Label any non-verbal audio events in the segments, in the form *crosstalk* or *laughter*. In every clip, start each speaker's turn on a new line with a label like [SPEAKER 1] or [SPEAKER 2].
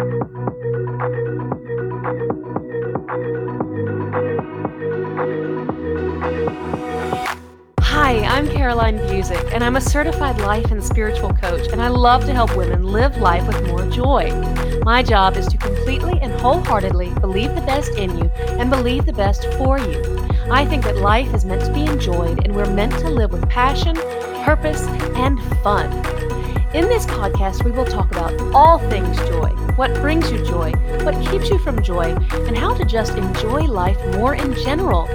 [SPEAKER 1] Hi, I'm Caroline Busick, and I'm a certified life and spiritual coach, and I love to help women live life with more joy. My job is to completely and wholeheartedly believe the best in you and believe the best for you. I think that life is meant to be enjoyed, and we're meant to live with passion, purpose, and fun. In this podcast, we will talk about all things joy what brings you joy, what keeps you from joy, and how to just enjoy life more in general.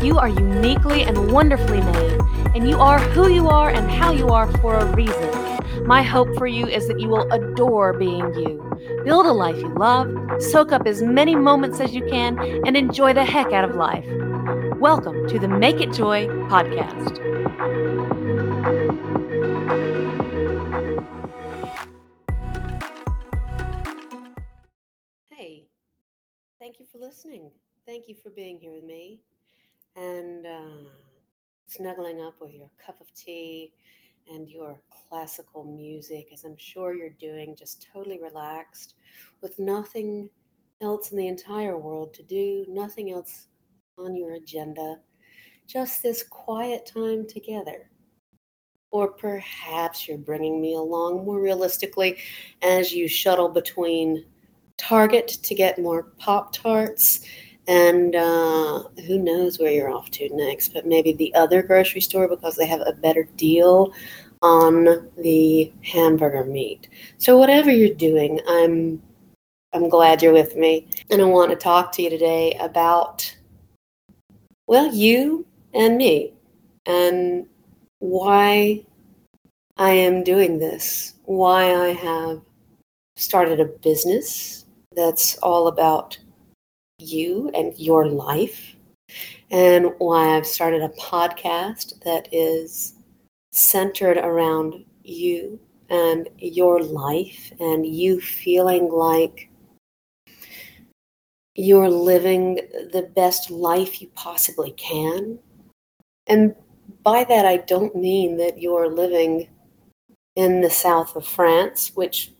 [SPEAKER 1] You are uniquely and wonderfully made, and you are who you are and how you are for a reason. My hope for you is that you will adore being you. Build a life you love, soak up as many moments as you can, and enjoy the heck out of life. Welcome to the Make It Joy podcast. Listening. Thank you for being here with me and uh, snuggling up with your cup of tea and your classical music, as I'm sure you're doing, just totally relaxed with nothing else in the entire world to do, nothing else on your agenda, just this quiet time together. Or perhaps you're bringing me along more realistically as you shuttle between Target to get more Pop Tarts and uh, who knows where you're off to next, but maybe the other grocery store because they have a better deal on the hamburger meat. So whatever you're doing, I'm I'm glad you're with me, and I want to talk to you today about well, you and me, and why I am doing this, why I have started a business that's all about you and your life, and why I've started a podcast that is centered around you and your life, and you feeling like you're living the best life you possibly can. And by that, I don't mean that you're living in the south of France, which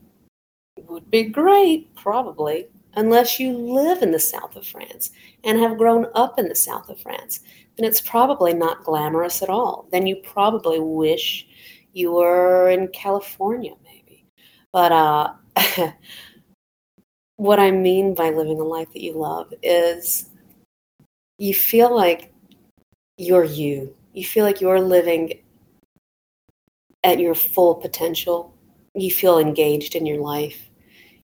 [SPEAKER 1] would be great, probably, unless you live in the south of France and have grown up in the south of France, then it's probably not glamorous at all. Then you probably wish you were in California, maybe. But uh, *laughs* what I mean by living a life that you love is you feel like you're you. You feel like you're living at your full potential. You feel engaged in your life.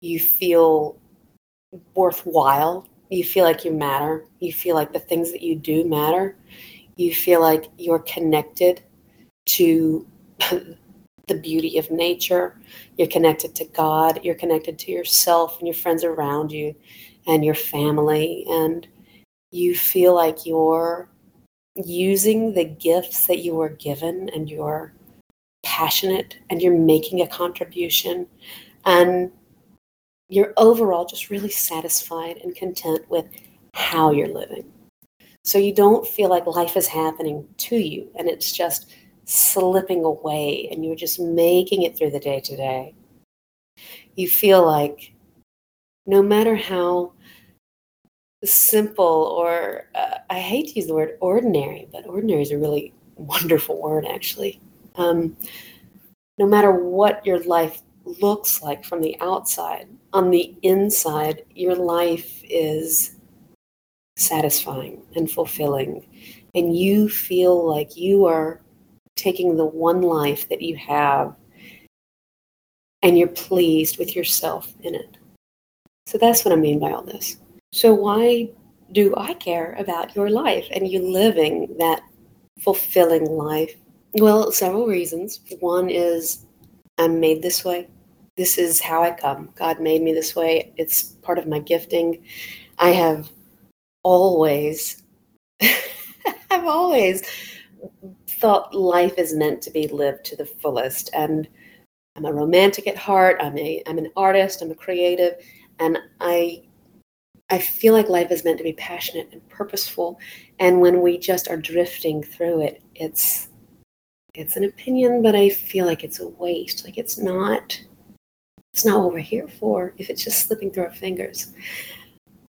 [SPEAKER 1] You feel worthwhile. You feel like you matter. You feel like the things that you do matter. You feel like you're connected to *laughs* the beauty of nature. You're connected to God. You're connected to yourself and your friends around you and your family. And you feel like you're using the gifts that you were given and you're passionate and you're making a contribution. And you're overall just really satisfied and content with how you're living. So you don't feel like life is happening to you and it's just slipping away and you're just making it through the day to day. You feel like no matter how simple or uh, I hate to use the word ordinary, but ordinary is a really *laughs* wonderful word actually. Um, no matter what your life looks like from the outside, on the inside, your life is satisfying and fulfilling. And you feel like you are taking the one life that you have and you're pleased with yourself in it. So that's what I mean by all this. So, why do I care about your life and you living that fulfilling life? Well, several reasons. One is I'm made this way this is how I come. God made me this way. It's part of my gifting. I have always, *laughs* I've always thought life is meant to be lived to the fullest. And I'm a romantic at heart. I'm a I'm an artist. I'm a creative, and I I feel like life is meant to be passionate and purposeful. And when we just are drifting through it, it's it's an opinion, but I feel like it's a waste. Like it's not It's not what we're here for if it's just slipping through our fingers.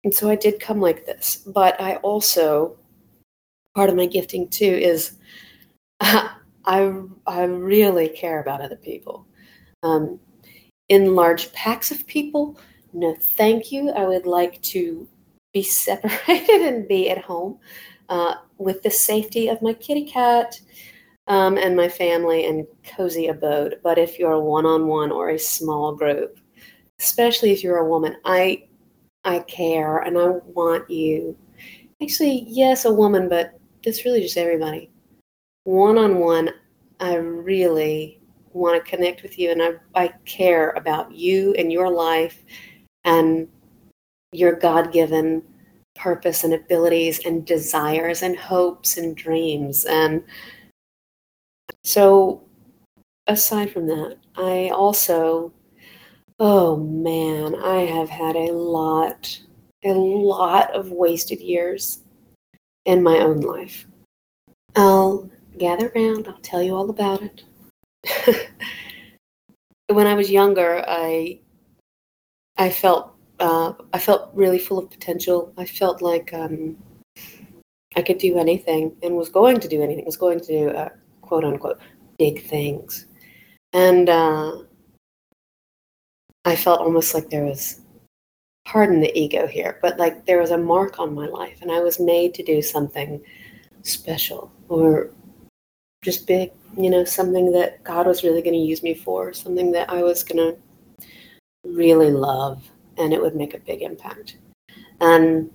[SPEAKER 1] And so I did come like this. But I also, part of my gifting too is *laughs* I, I really care about other people. Um, in large packs of people, no thank you. I would like to be *laughs* separated and be at home uh, with the safety of my kitty cat um, and my family and cozy abode. But if you're a one-on-one or a small group, especially if you're a woman, I I care and I want you. Actually, yes, a woman, but it's really just everybody. One-on-one, I really want to connect with you and I, I care about you and your life and your God given purpose and abilities and desires and hopes and dreams. And so, aside from that, I also, oh man, I have had a lot, a lot of wasted years in my own life. I'll gather around, I'll tell you all about it. *laughs* when I was younger, I I felt uh, I felt really full of potential. I felt like um, I could do anything and was going to do anything. Was going to do uh, quote unquote big things, and uh, I felt almost like there was, pardon the ego here, but like there was a mark on my life, and I was made to do something special or just big. You know, something that God was really going to use me for, something that I was going to really love and it would make a big impact. And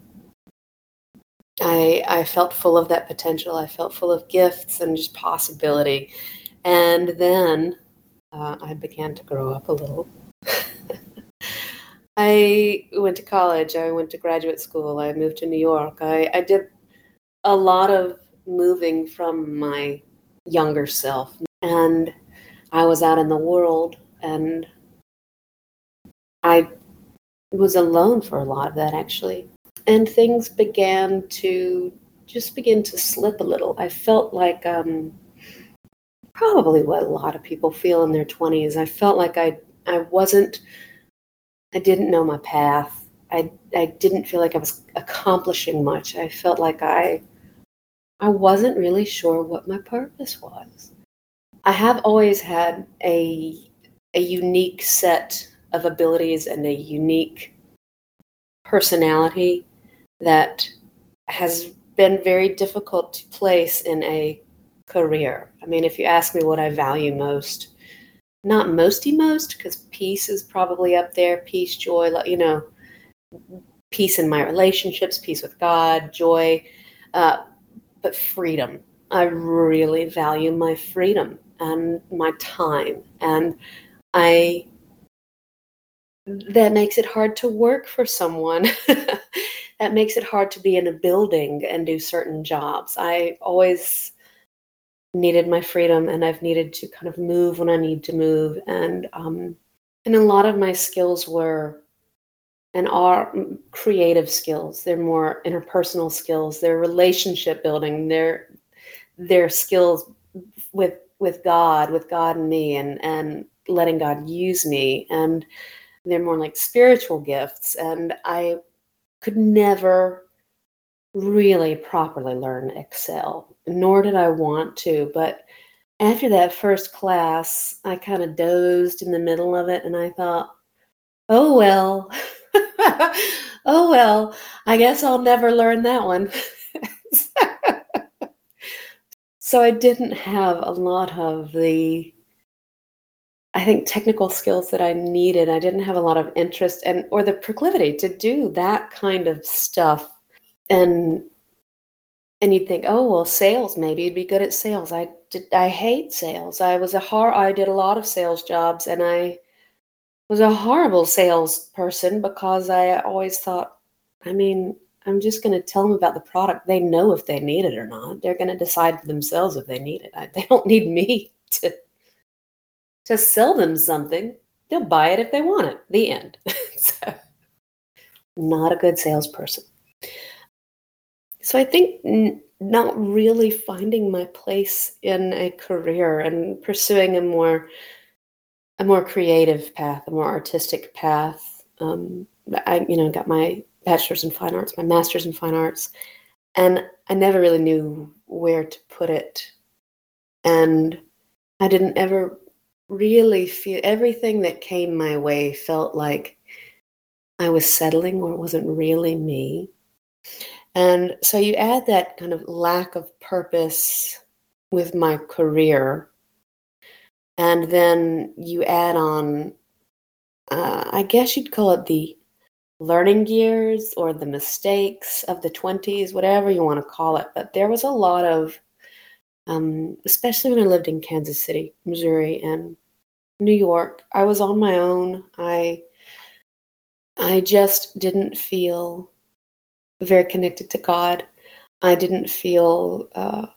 [SPEAKER 1] I I felt full of that potential. I felt full of gifts and just possibility. And then uh, I began to grow up a little. *laughs* I went to college. I went to graduate school. I moved to New York. I, I did a lot of moving from my younger self. And I was out in the world and I was alone for a lot of that actually. And things began to just begin to slip a little. I felt like um, probably what a lot of people feel in their 20s. I felt like I I wasn't I didn't know my path. I I didn't feel like I was accomplishing much. I felt like I I wasn't really sure what my purpose was. I have always had a a unique set of abilities and a unique personality that has been very difficult to place in a career. I mean, if you ask me what I value most, not mosty most, because peace is probably up there, peace, joy, you know, peace in my relationships, peace with God, joy, uh, but freedom. I really value my freedom and my time. And I that makes it hard to work for someone. *laughs* that makes it hard to be in a building and do certain jobs. I always needed my freedom and I've needed to kind of move when I need to move. And um, and a lot of my skills were and are creative skills. They're more interpersonal skills. They're relationship building. They're they're skills with with God, with God and me, and and letting God use me. And they're more like spiritual gifts. And I could never really properly learn Excel, nor did I want to. But after that first class, I kind of dozed in the middle of it and I thought, oh, well, *laughs* oh, well, I guess I'll never learn that one. *laughs* so I didn't have a lot of the I think technical skills that I needed. I didn't have a lot of interest and or the proclivity to do that kind of stuff. And and you'd think, oh well, sales maybe you'd be good at sales. I did, I hate sales. I was a hor I did a lot of sales jobs and I was a horrible salesperson because I always thought, I mean, I'm just going to tell them about the product. They know if they need it or not. They're going to decide for themselves if they need it. I, they don't need me *laughs* to to sell them something, they'll buy it if they want it. The end. *laughs* so, not a good salesperson. So I think n- not really finding my place in a career and pursuing a more a more creative path, a more artistic path. Um, I, you know, got my bachelor's in fine arts, my master's in fine arts, and I never really knew where to put it. And I didn't ever really feel everything that came my way felt like I was settling or it wasn't really me. And so you add that kind of lack of purpose with my career. And then you add on, uh, I guess you'd call it the learning years or the mistakes of the 20s, whatever you want to call it. But there was a lot of, um, especially when I lived in Kansas City, Missouri, and New York, I was on my own. I I just didn't feel very connected to God. I didn't feel uh,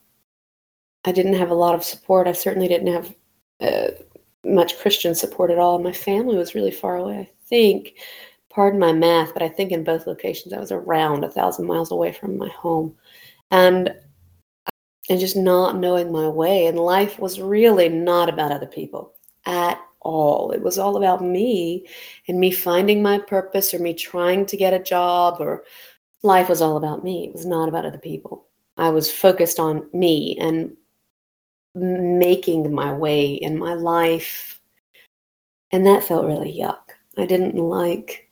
[SPEAKER 1] I didn't have a lot of support. I certainly didn't have uh, much Christian support at all. My family was really far away. I think, pardon my math, but I think in both locations I was around a thousand miles away from my home, and and just not knowing my way. And life was really not about other people at all. It was all about me and me finding my purpose or me trying to get a job or life was all about me. It was not about other people. I was focused on me and making my way in my life. And that felt really yuck. I didn't like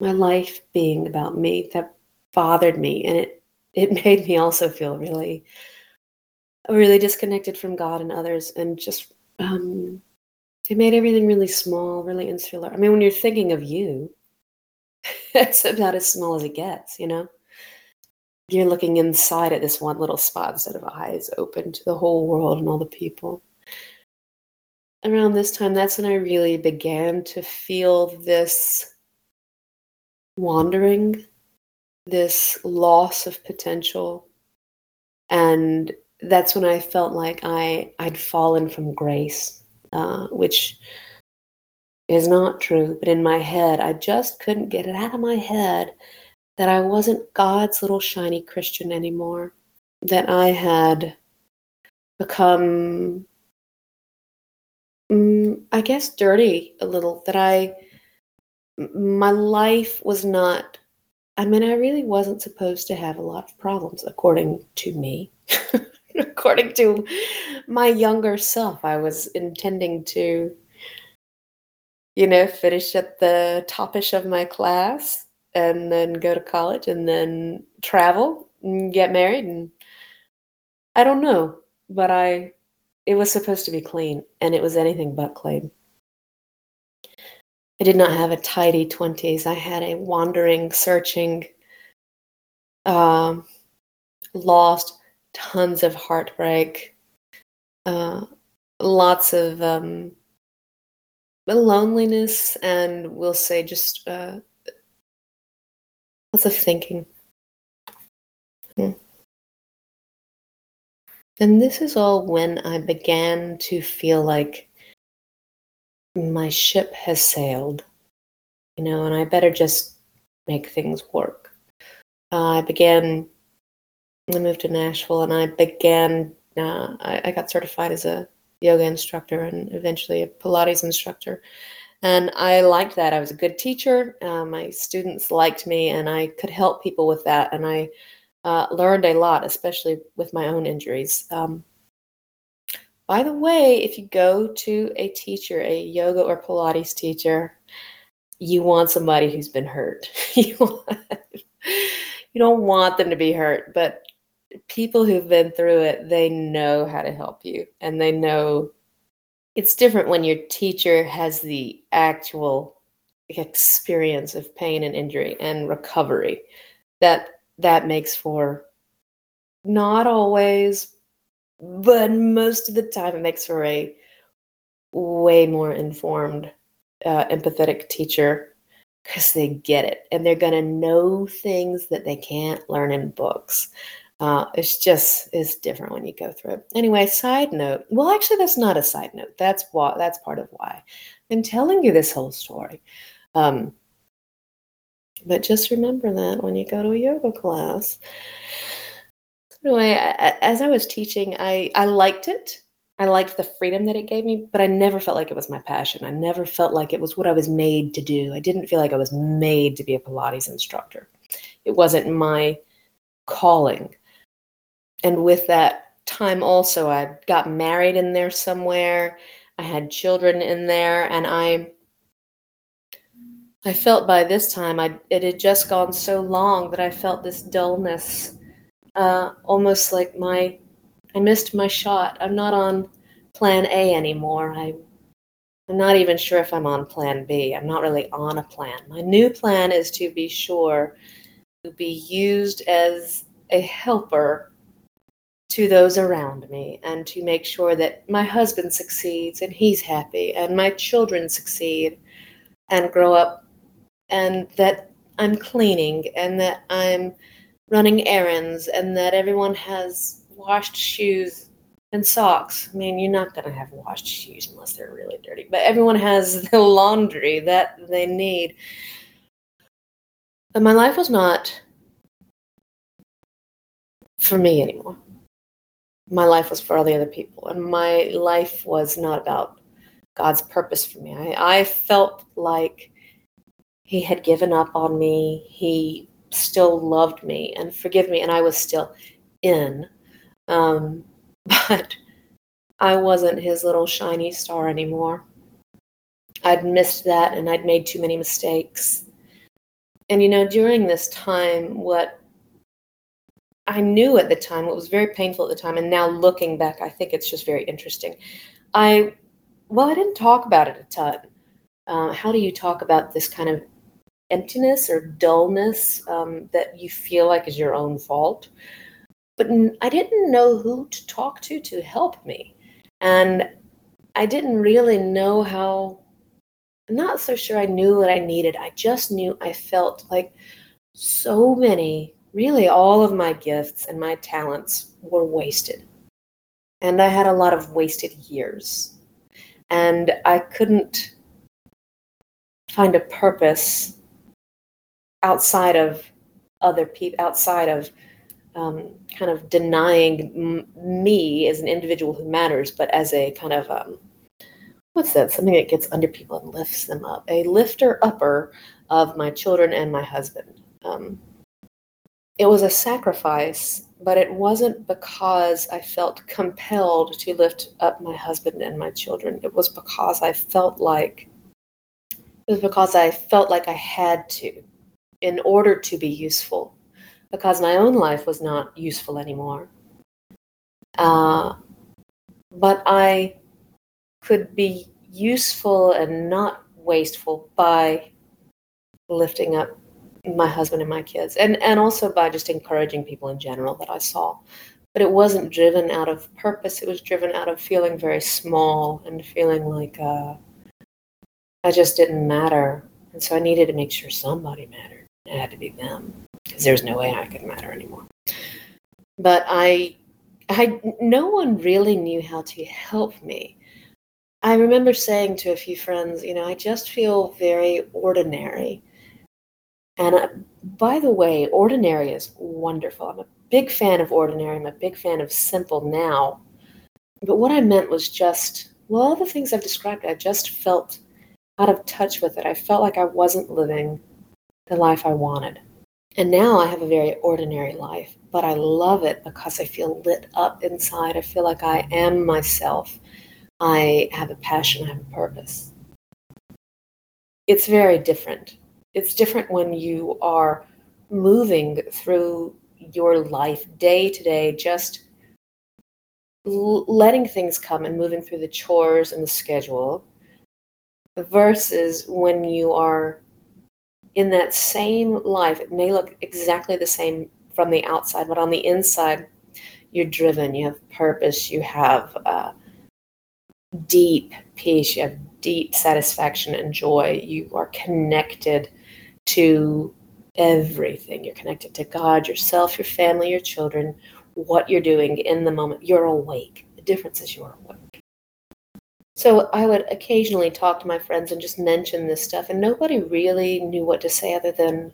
[SPEAKER 1] my life being about me. That bothered me. And it, it *laughs* made me also feel really, really disconnected from God and others and just, um, it made everything really small, really insular. I mean, when you're thinking of you, *laughs* it's about as small as it gets, you know? you're looking inside at this one little spot instead of eyes open to the whole world and all the people. Around this time, that's when I really began to feel this wandering, this loss of potential. And that's when I felt like I, I'd fallen from grace, uh, which is not true. But in my head, I just couldn't get it out of my head that I wasn't God's little shiny Christian anymore, that I had become, mm, I guess, dirty a little, that I, my life was not, I mean, I really wasn't supposed to have a lot of problems, according to me. *laughs* *laughs* according to my younger self, I was intending to, you know, finish at the topish of my class and then go to college and then travel and get married and I don't know, but I it was supposed to be clean and it was anything but clean. I did not have a tidy 20s. I had a wandering, searching, um, lost, tons of heartbreak, uh, lots of um, loneliness, and we'll say just uh, Lots of thinking. Hmm. And this is all when I began to feel like my ship has sailed, you know, and I better just make things work. Uh, I began, I moved to Nashville and I began, uh, I, I got certified as a yoga instructor and eventually a Pilates instructor. And I liked that. I was a good teacher. Uh, my students liked me, and I could help people with that. And I uh, learned a lot, especially with my own injuries. Um, by the way, if you go to a teacher, a yoga or Pilates teacher, you want somebody who's been hurt. *laughs* you, want, you don't want them to be hurt, but people who've been through it, they know how to help you and they know it's different when your teacher has the actual experience of pain and injury and recovery. That that makes for not always but most of the time it makes for a way more informed uh, empathetic teacher because they get it and they're going to know things that they can't learn in books uh, it's just it's different when you go through it. Anyway, side note. Well, actually, that's not a side note. That's why that's part of why I'm telling you this whole story. Um, but just remember that when you go to a yoga class. Anyway, I, as I was teaching, I I liked it. I liked the freedom that it gave me, but I never felt like it was my passion. I never felt like it was what I was made to do. I didn't feel like I was made to be a Pilates instructor. It wasn't my calling. And with that time, also, I got married in there somewhere. I had children in there, and I. I felt by this time I it had just gone so long that I felt this dullness, uh, almost like my I missed my shot. I'm not on plan A anymore. I, I'm not even sure if I'm on plan B. I'm not really on a plan. My new plan is to be sure to be used as a helper to those around me and to make sure that my husband succeeds and he's happy and my children succeed and grow up and that I'm cleaning and that I'm running errands and that everyone has washed shoes and socks. I mean, you're not going to have washed shoes unless they're really dirty, but everyone has *laughs* the laundry that they need. But my life was not for me anymore. My life was for all the other people, and my life was not about God's purpose for me. I, I felt like He had given up on me. He still loved me and forgive me, and I was still in um, *laughs* but I wasn't his little shiny star anymore. I'd missed that and I'd made too many mistakes. And you know, during this time, what I knew at the time, what was very painful at the time, and now looking back, I think it's just very interesting. I, well, I didn't talk about it a ton. Uh, how do you talk about this kind of emptiness or dullness um, that you feel like is your own fault? but I didn't know who to talk to to help me. And I didn't really know how, I'm not so sure I knew what I needed. I just knew I felt like so many, really all of my gifts and my talents were wasted. And I had a lot of wasted years. And I couldn't find a purpose outside of other people, outside of um, kind of denying m- me as an individual who matters, but as a kind of um, what's that? Something that gets under people and lifts them up. A lifter upper of my children and my husband. Um, it was a sacrifice, but it wasn't because I felt compelled to lift up my husband and my children. It was because I felt like it was because I felt like I had to in order to be useful because my own life was not useful anymore. Uh, but I could be useful and not wasteful by lifting up my husband and my kids and and also by just encouraging people in general that I saw but it wasn't driven out of purpose it was driven out of feeling very small and feeling like uh, I just didn't matter and so I needed to make sure somebody mattered it had to be them because there's no way I could matter anymore. But I, I, no one really knew how to help me. I remember saying to a few friends, you know, I just feel very ordinary. And uh, by the way, ordinary is wonderful. I'm a big fan of ordinary. I'm a big fan of simple now. But what I meant was just, well, all the things I've described, I just felt out of touch with it. I felt like I wasn't living the life I wanted. And now I have a very ordinary life, but I love it because I feel lit up inside. I feel like I am myself. I have a passion, I have a purpose. It's very different. It's different when you are moving through your life day to day, just letting things come and moving through the chores and the schedule, versus when you are in that same life, it may look exactly the same from the outside, but on the inside, you're driven, you have purpose, you have uh, deep peace, you have deep satisfaction and joy. You are connected to everything. You're connected to God, yourself, your family, your children, what you're doing in the moment. You're awake. The difference is you're awake. So I would occasionally talk to my friends and just mention this stuff, and nobody really knew what to say other than,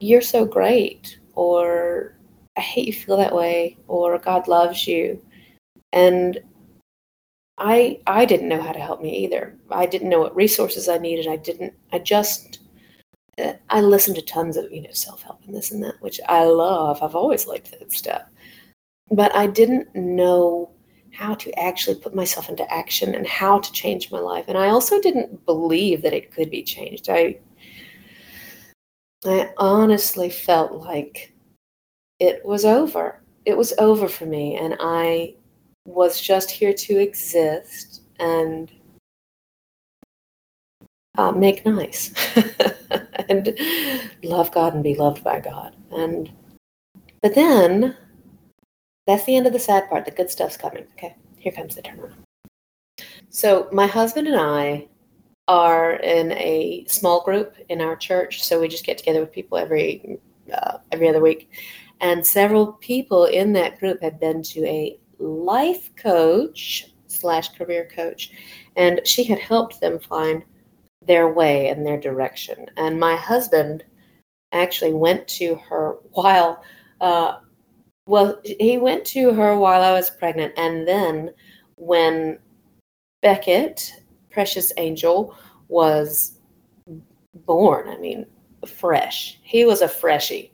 [SPEAKER 1] You're so great, or I hate you feel that way, or God loves you. and I I didn't know how to help me either. I didn't know what resources I needed. I didn't. I just I listened to tons of you know self help and this and that, which I love. I've always liked that stuff, but I didn't know how to actually put myself into action and how to change my life. And I also didn't believe that it could be changed. I I honestly felt like it was over. It was over for me and I was just here to exist and uh, make nice *laughs* and love God and be loved by God. And but then that's the end of the sad part. The good stuff's coming. Okay, here comes the turnaround. So my husband and I are in a small group in our church. So we just get together with people every uh, every other week, and several people in that group had been to a life coach slash career coach, and she had helped them find their way and their direction. And my husband actually went to her while, uh, well, he went to her while I was pregnant, and then when Beckett, precious angel, was born, I mean, fresh. He was a freshie.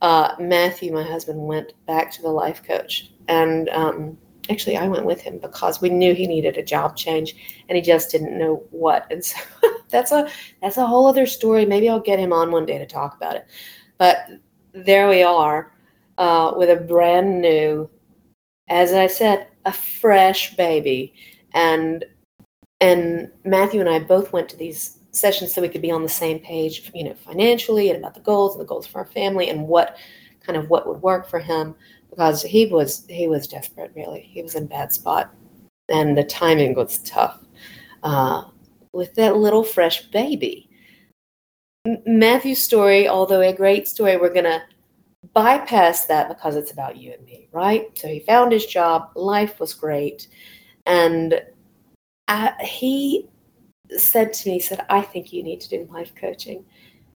[SPEAKER 1] Uh, Matthew, my husband, went back to the life coach and um, actually i went with him because we knew he needed a job change and he just didn't know what. And so *laughs* that's a that's a whole other story. Maybe i'll get him on one day to talk about it. But there we are uh, with a brand new as i said a fresh baby. And and matthew and i both went to these sessions so we could be on the same page you know financially and about the goals and the goals for our family and what kind of what would work for him because he was he was desperate. Really, he was in a bad spot, and the timing was tough uh, with that little fresh baby. Matthew's story, although a great story, we're gonna bypass that because it's about you and me, right? So he found his job, life was great, and I, he said to me, he said, "I think you need to do life coaching,"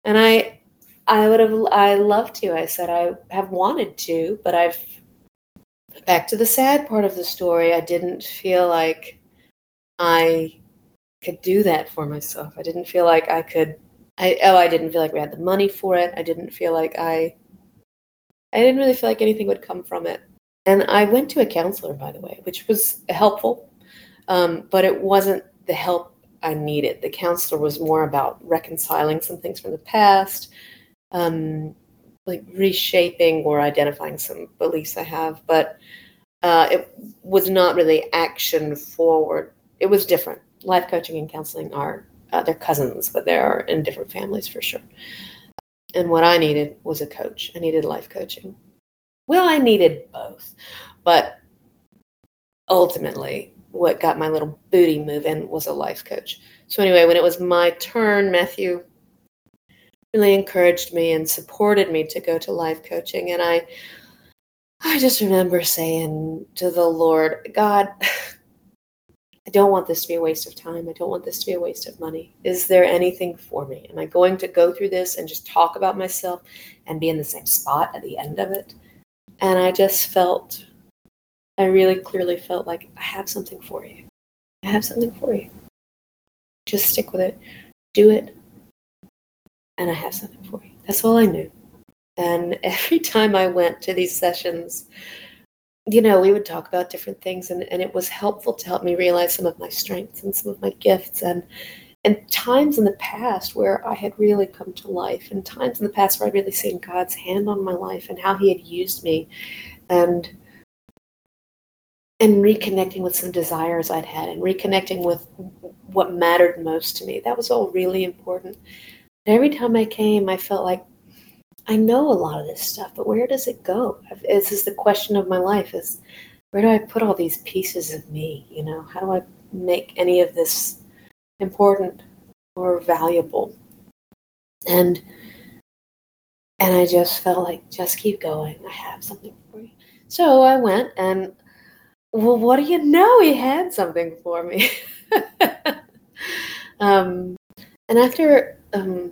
[SPEAKER 1] and I I would have, I love to. I said, I have wanted to, but I've, back to the sad part of the story, I didn't feel like I could do that for myself. I didn't feel like I could, I, oh, I didn't feel like we had the money for it. I didn't feel like I, I didn't really feel like anything would come from it. And I went to a counselor, by the way, which was helpful, um, but it wasn't the help I needed. The counselor was more about reconciling some things from the past, um, like reshaping or identifying some beliefs I have, but uh, it was not really action forward. It was different. Life coaching and counseling are uh, they're cousins, but they are in different families for sure. And what I needed was a coach. I needed life coaching. Well, I needed both, but ultimately, what got my little booty moving was a life coach. So anyway, when it was my turn, Matthew really encouraged me and supported me to go to life coaching. And I, I just remember saying to the Lord, God, I don't want this to be a waste of time. I don't want this to be a waste of money. Is there anything for me? Am I going to go through this and just talk about myself and be in the same spot at the end of it? And I just felt, I really clearly felt like I have something for you. I have something for you. Just stick with it. Do it and I have something for you. That's all I knew. And *laughs* every time I went to these sessions, you know, we would talk about different things, and, and it was helpful to help me realize some of my strengths and some of my gifts and and times in the past where I had really come to life, and times in the past where I'd really seen God's hand on my life and how He had used me, and and reconnecting with some desires I'd had, and reconnecting with what mattered most to me. That was all really important every time I came, I felt like I know a lot of this stuff, but where does it go? This is the question of my life: is where do I put all these pieces of me? You know, how do I make any of this important or valuable? And and I just felt like just keep going. I have something for you. So I went and well, what do you know? He had something for me. *laughs* um, and after um,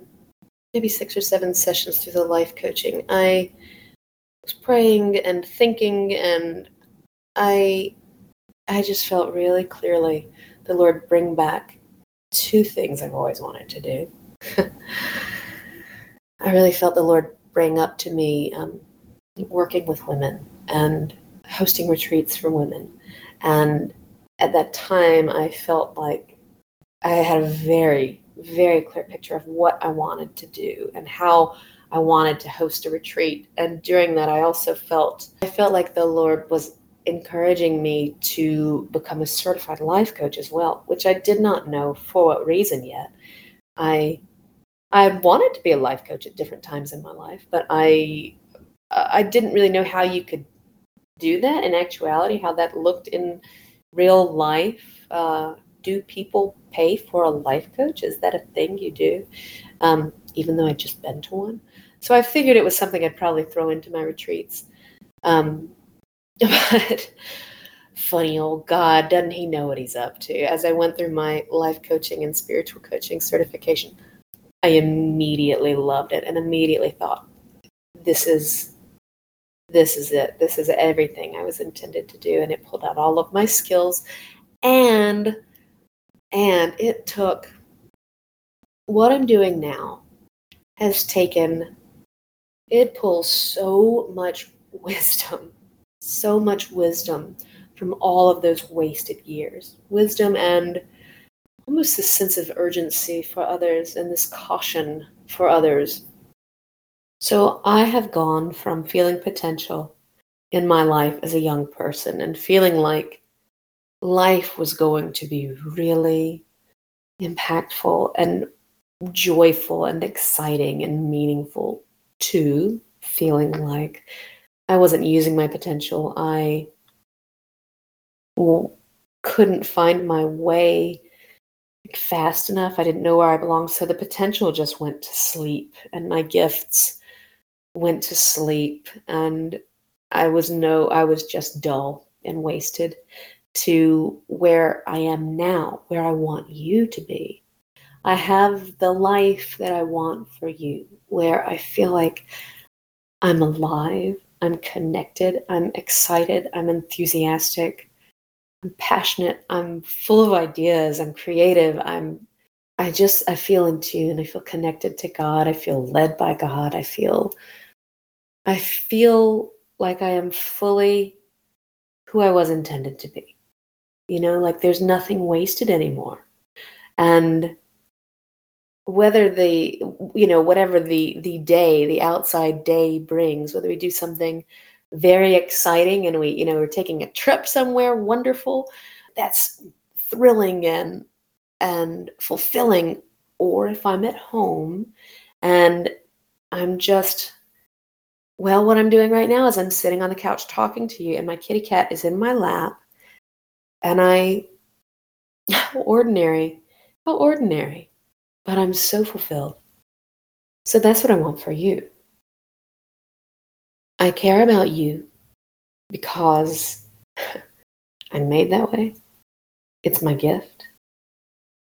[SPEAKER 1] maybe six or seven sessions through the life coaching, I was praying and thinking, and I I just felt really clearly the Lord bring back two things I've always wanted to do. *laughs* I really felt the Lord bring up to me um, working with women and hosting retreats for women. And at that time, I felt like I had a very, very clear picture of what I wanted to do and how I wanted to host a retreat. And during that, I also felt I felt like the Lord was encouraging me to become a certified life coach as well, which I did not know for what reason yet. I I wanted to be a life coach at different times in my life, but I I didn't really know how you could do that in actuality, how that looked in real life. Uh, do people pay for a life coach? Is that a thing you do? Um, even though I'd just been to one. So I figured it was something I'd probably throw into my retreats. Um, *laughs* but funny old God, doesn't he know what he's up to? As I went through my life coaching and spiritual coaching certification, I immediately loved it and immediately thought, this is this is it. This is everything I was intended to do. And it pulled out all of my skills and and it took what I'm doing now has taken it pulls so much wisdom so much wisdom from all of those wasted years. Wisdom and almost this sense of urgency for others and this caution for others. So I have gone from feeling potential in my life as a young person and feeling like life was going to be really impactful and joyful and exciting and meaningful to feeling like I wasn't using my potential. I couldn't find my way fast enough. I didn't know where I belonged. So the potential just went to sleep, and my gifts went to sleep. And I was no, I was just dull and wasted to where I am now, where I want you to be. I have the life that I want for you, where I feel like I'm alive, I'm connected, I'm excited, I'm enthusiastic, I'm passionate, I'm full of ideas, I'm creative, I'm I just I feel in tune, I feel connected to God, I feel led by God, I feel I feel like I am fully who I was intended to be. You know, like there's nothing wasted anymore. And whether the you know whatever the the day the outside day brings whether we do something very exciting and we you know we're taking a trip somewhere wonderful that's thrilling and and fulfilling or if i'm at home and i'm just well what i'm doing right now is i'm sitting on the couch talking to you and my kitty cat is in my lap and i how ordinary how ordinary but I'm so fulfilled. So that's what I want for you. I care about you because *laughs* I'm made that way. It's my gift.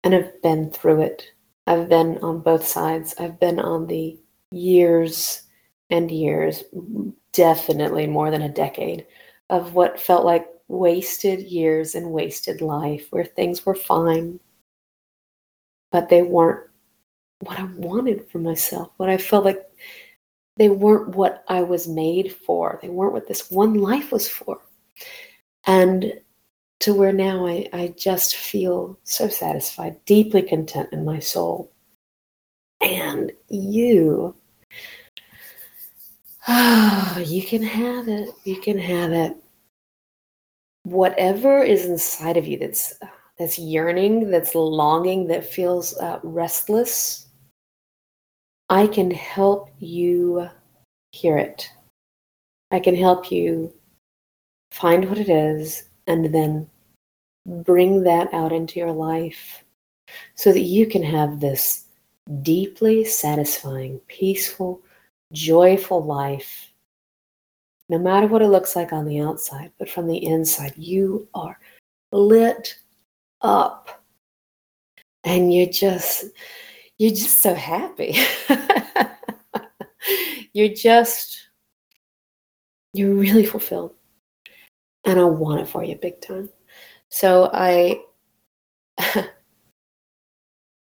[SPEAKER 1] And I've been through it. I've been on both sides. I've been on the years and years, definitely more than a decade, of what felt like wasted years and wasted life where things were fine, but they weren't what I wanted for myself, what I felt like they weren't what I was made for. They weren't what this one life was for. And to where now I, I just feel so satisfied, deeply content in my soul. And you, oh, *sighs* you can have it. You can have it. Whatever is inside of you that's that's yearning, that's longing, that feels uh, restless, I can help you hear it. I can help you find what it is and then bring that out into your life so that you can have this deeply satisfying, peaceful, joyful life. No matter what it looks like on the outside, but from the inside, you are lit up. And you're just you're just so happy. *laughs* you're just, you're really fulfilled. And I want it for you big time. So I *laughs*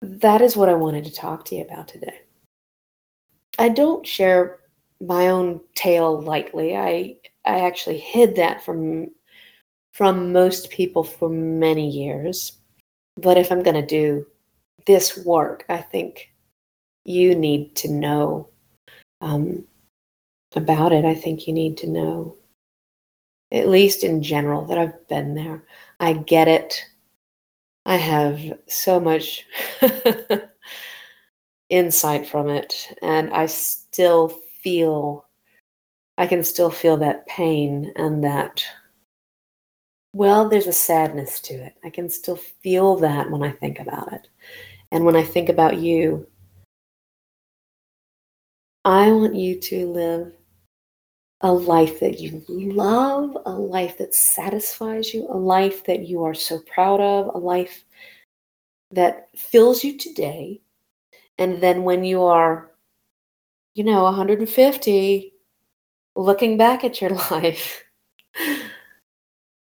[SPEAKER 1] that is what I wanted to talk to you about today. I don't share my own tale lightly. I I actually hid that from from most people for many years. But if I'm going to do this work, I think you need to know um, about it. I think you need to know, at least in general, that I've been there. I get it. I have so much *laughs* insight from it, and I still feel, I can still feel that pain and that, well, there's a sadness to it. I can still feel that when I think about it. And when I think about you, I want you to live a life that you love, a life that satisfies you, a life that you are so proud of, a life that fills you today. And then when you are, you know, 150, looking back at your *laughs* life,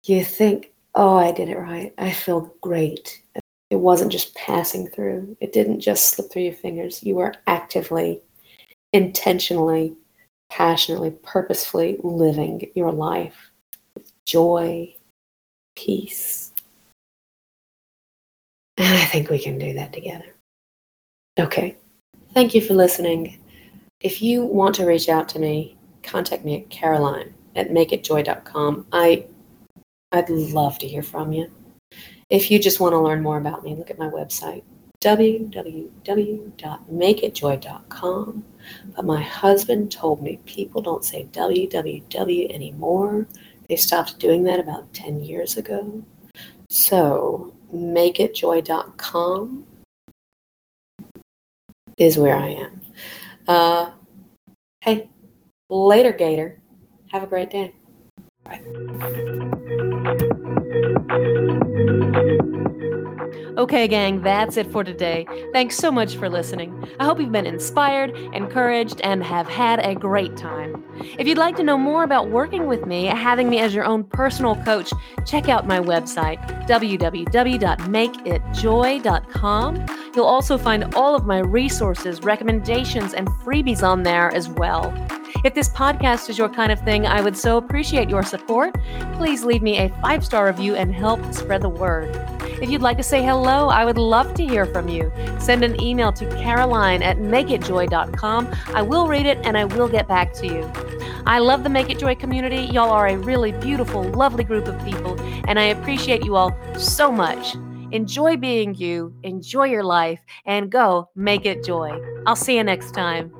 [SPEAKER 1] you think, oh, I did it right. I feel great. It wasn't just passing through, it didn't just slip through your fingers. You were actively, intentionally passionately, purposefully living your life with joy, peace. And I think we can do that together. Okay. Thank you for listening. If you want to reach out to me, contact me at Caroline at makeitjoy.com. I I'd love to hear from you. If you just want to learn more about me, look at my website, www.makeitjoy.com. But my husband told me people don't say www anymore. They stopped doing that about 10 years ago. So, makeitjoy.com is where I am. Uh, hey, later, Gator. Have a great day. Bye.
[SPEAKER 2] Okay, gang, that's it for today. Thanks so much for listening. I hope you've been inspired, encouraged, and have had a great time. If you'd like to know more about working with me, having me as your own personal coach, check out my website, www.makeitjoy.com. You'll also find all of my resources, recommendations, and freebies on there as well. If this podcast is your kind of thing, I would so appreciate your support. Please leave me a five star review and help spread the word. If you'd like to say hello, I would love to hear from you. Send an email to caroline at makeitjoy.com. I will read it and I will get back to you. I love the Make It Joy community. Y'all are a really beautiful, lovely group of people, and I appreciate you all so much. Enjoy being you, enjoy your life, and go make it joy. I'll see you next time.